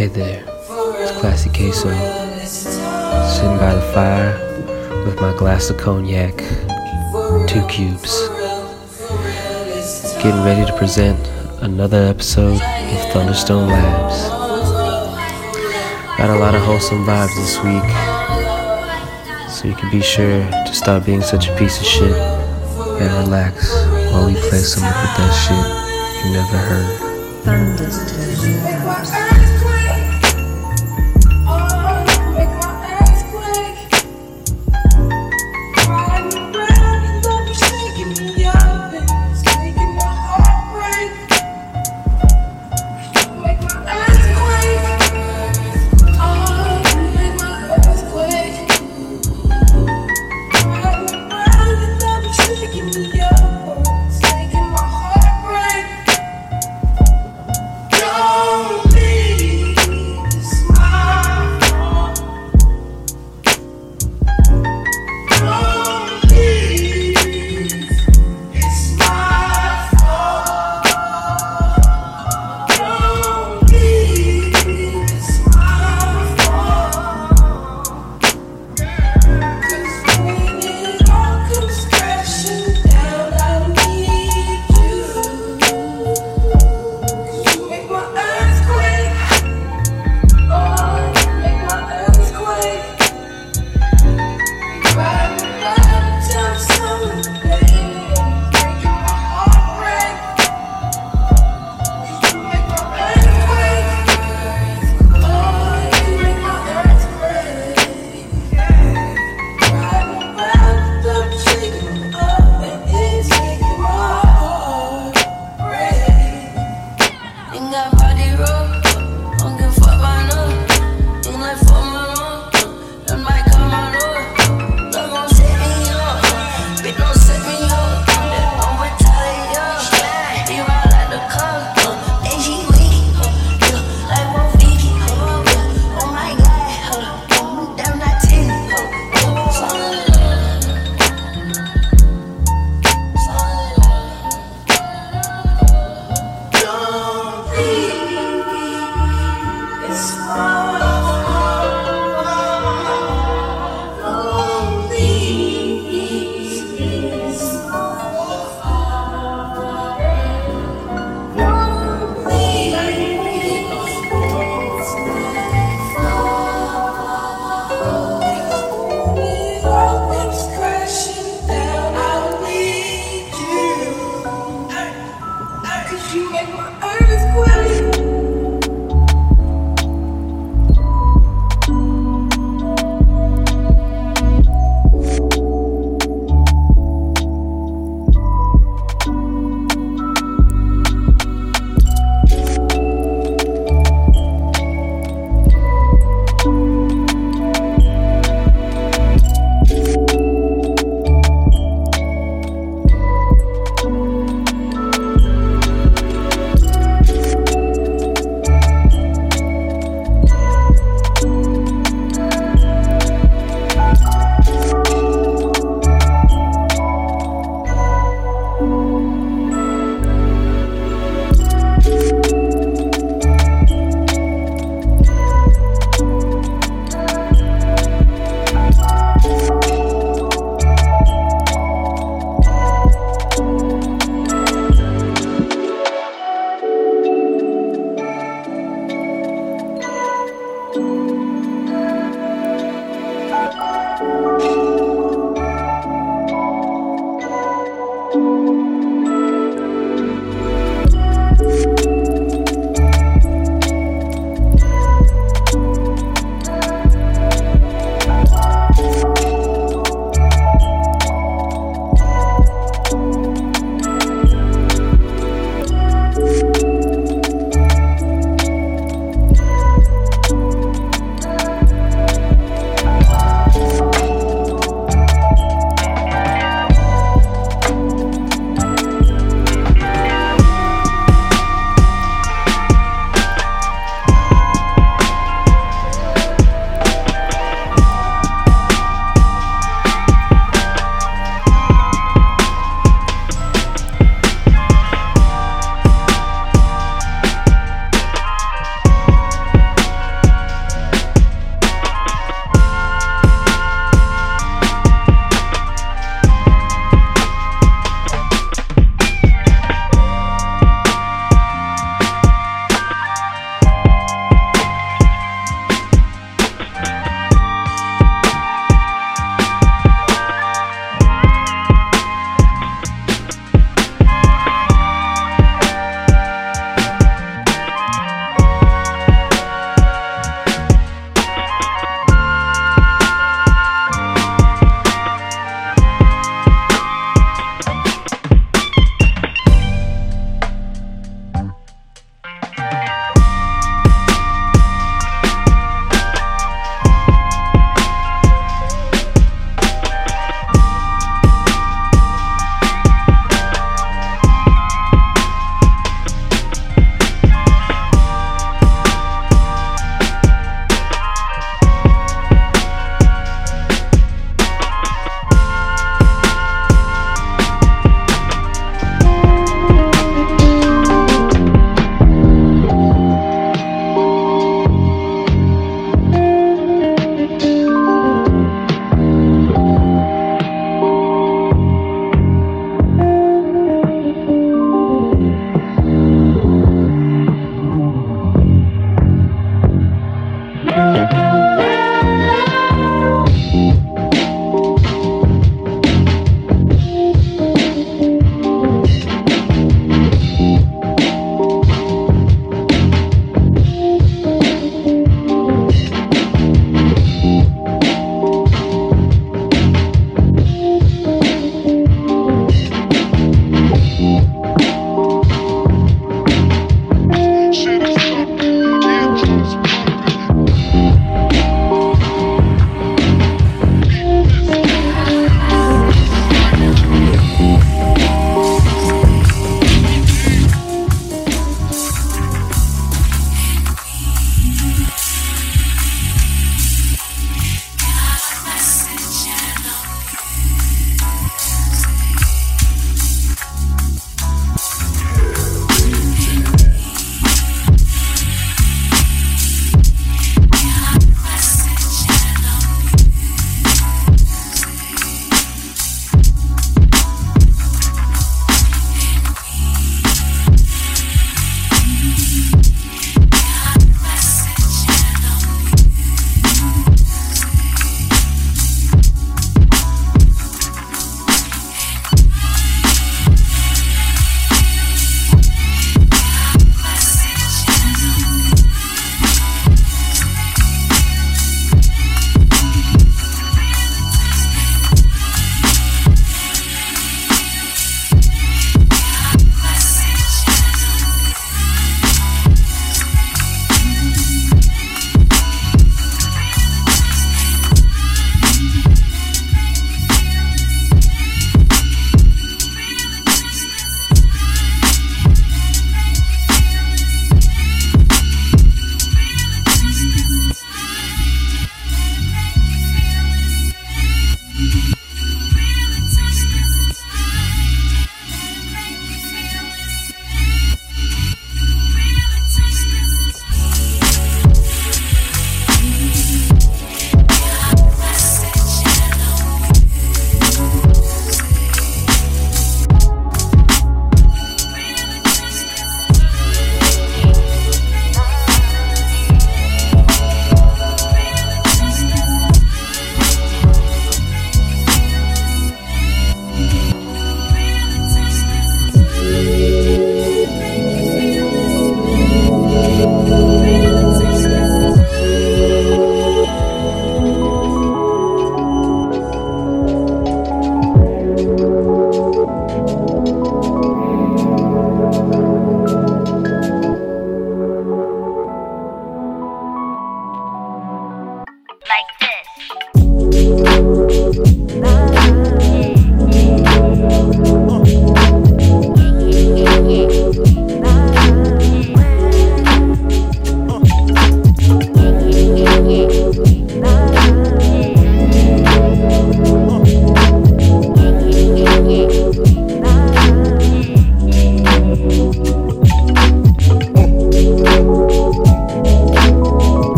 Hey there, it's Classy Queso. Sitting by the fire with my glass of cognac, two cubes. Getting ready to present another episode of Thunderstone Labs. Got a lot of wholesome vibes this week, so you can be sure to stop being such a piece of shit and relax while we play some of best shit you never heard. Don't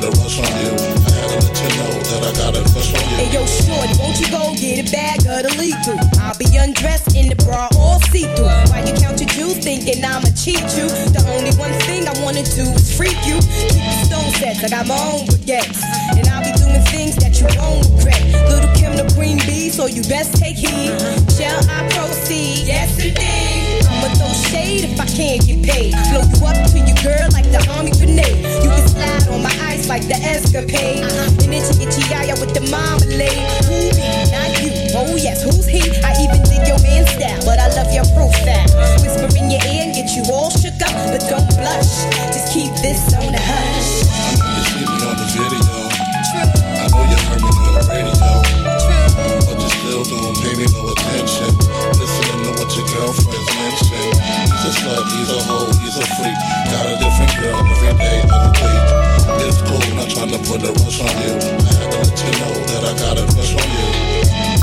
to rush on you. I had to let you know that I got a crush on you. Hey yo, shorty, won't you go get a bag of the lethal? I'll be undressed in the bra, all see through. While you count your jewels, thinking I'ma cheat you. The only one thing I wanna do is freak you. Keep the stone sets, I got my own baguettes. And I'll be you won't regret. Lil' Kim the queen bee, so you best take heed. Shall I proceed? Yes, indeed. I'ma throw shade if I can't get paid. Blow you up to your girl like the army grenade. You can slide on my ice like the escapade. Uh-huh. And itchy itchy yaya with the marmalade. Who me? Not you. Oh yes, who's he? I even dig your man style, but I love your profile. Whisper in your ear and get you all shook up, but don't blush. Just keep this on the hush. Radio. But you still don't pay me no attention. Listening to what your girlfriends mention. He's a slut, he's a hoe, he's a freak. Got a different girl every day week. It's cool, not trying to put a rush on you. I had to let you know that I got a crush on you.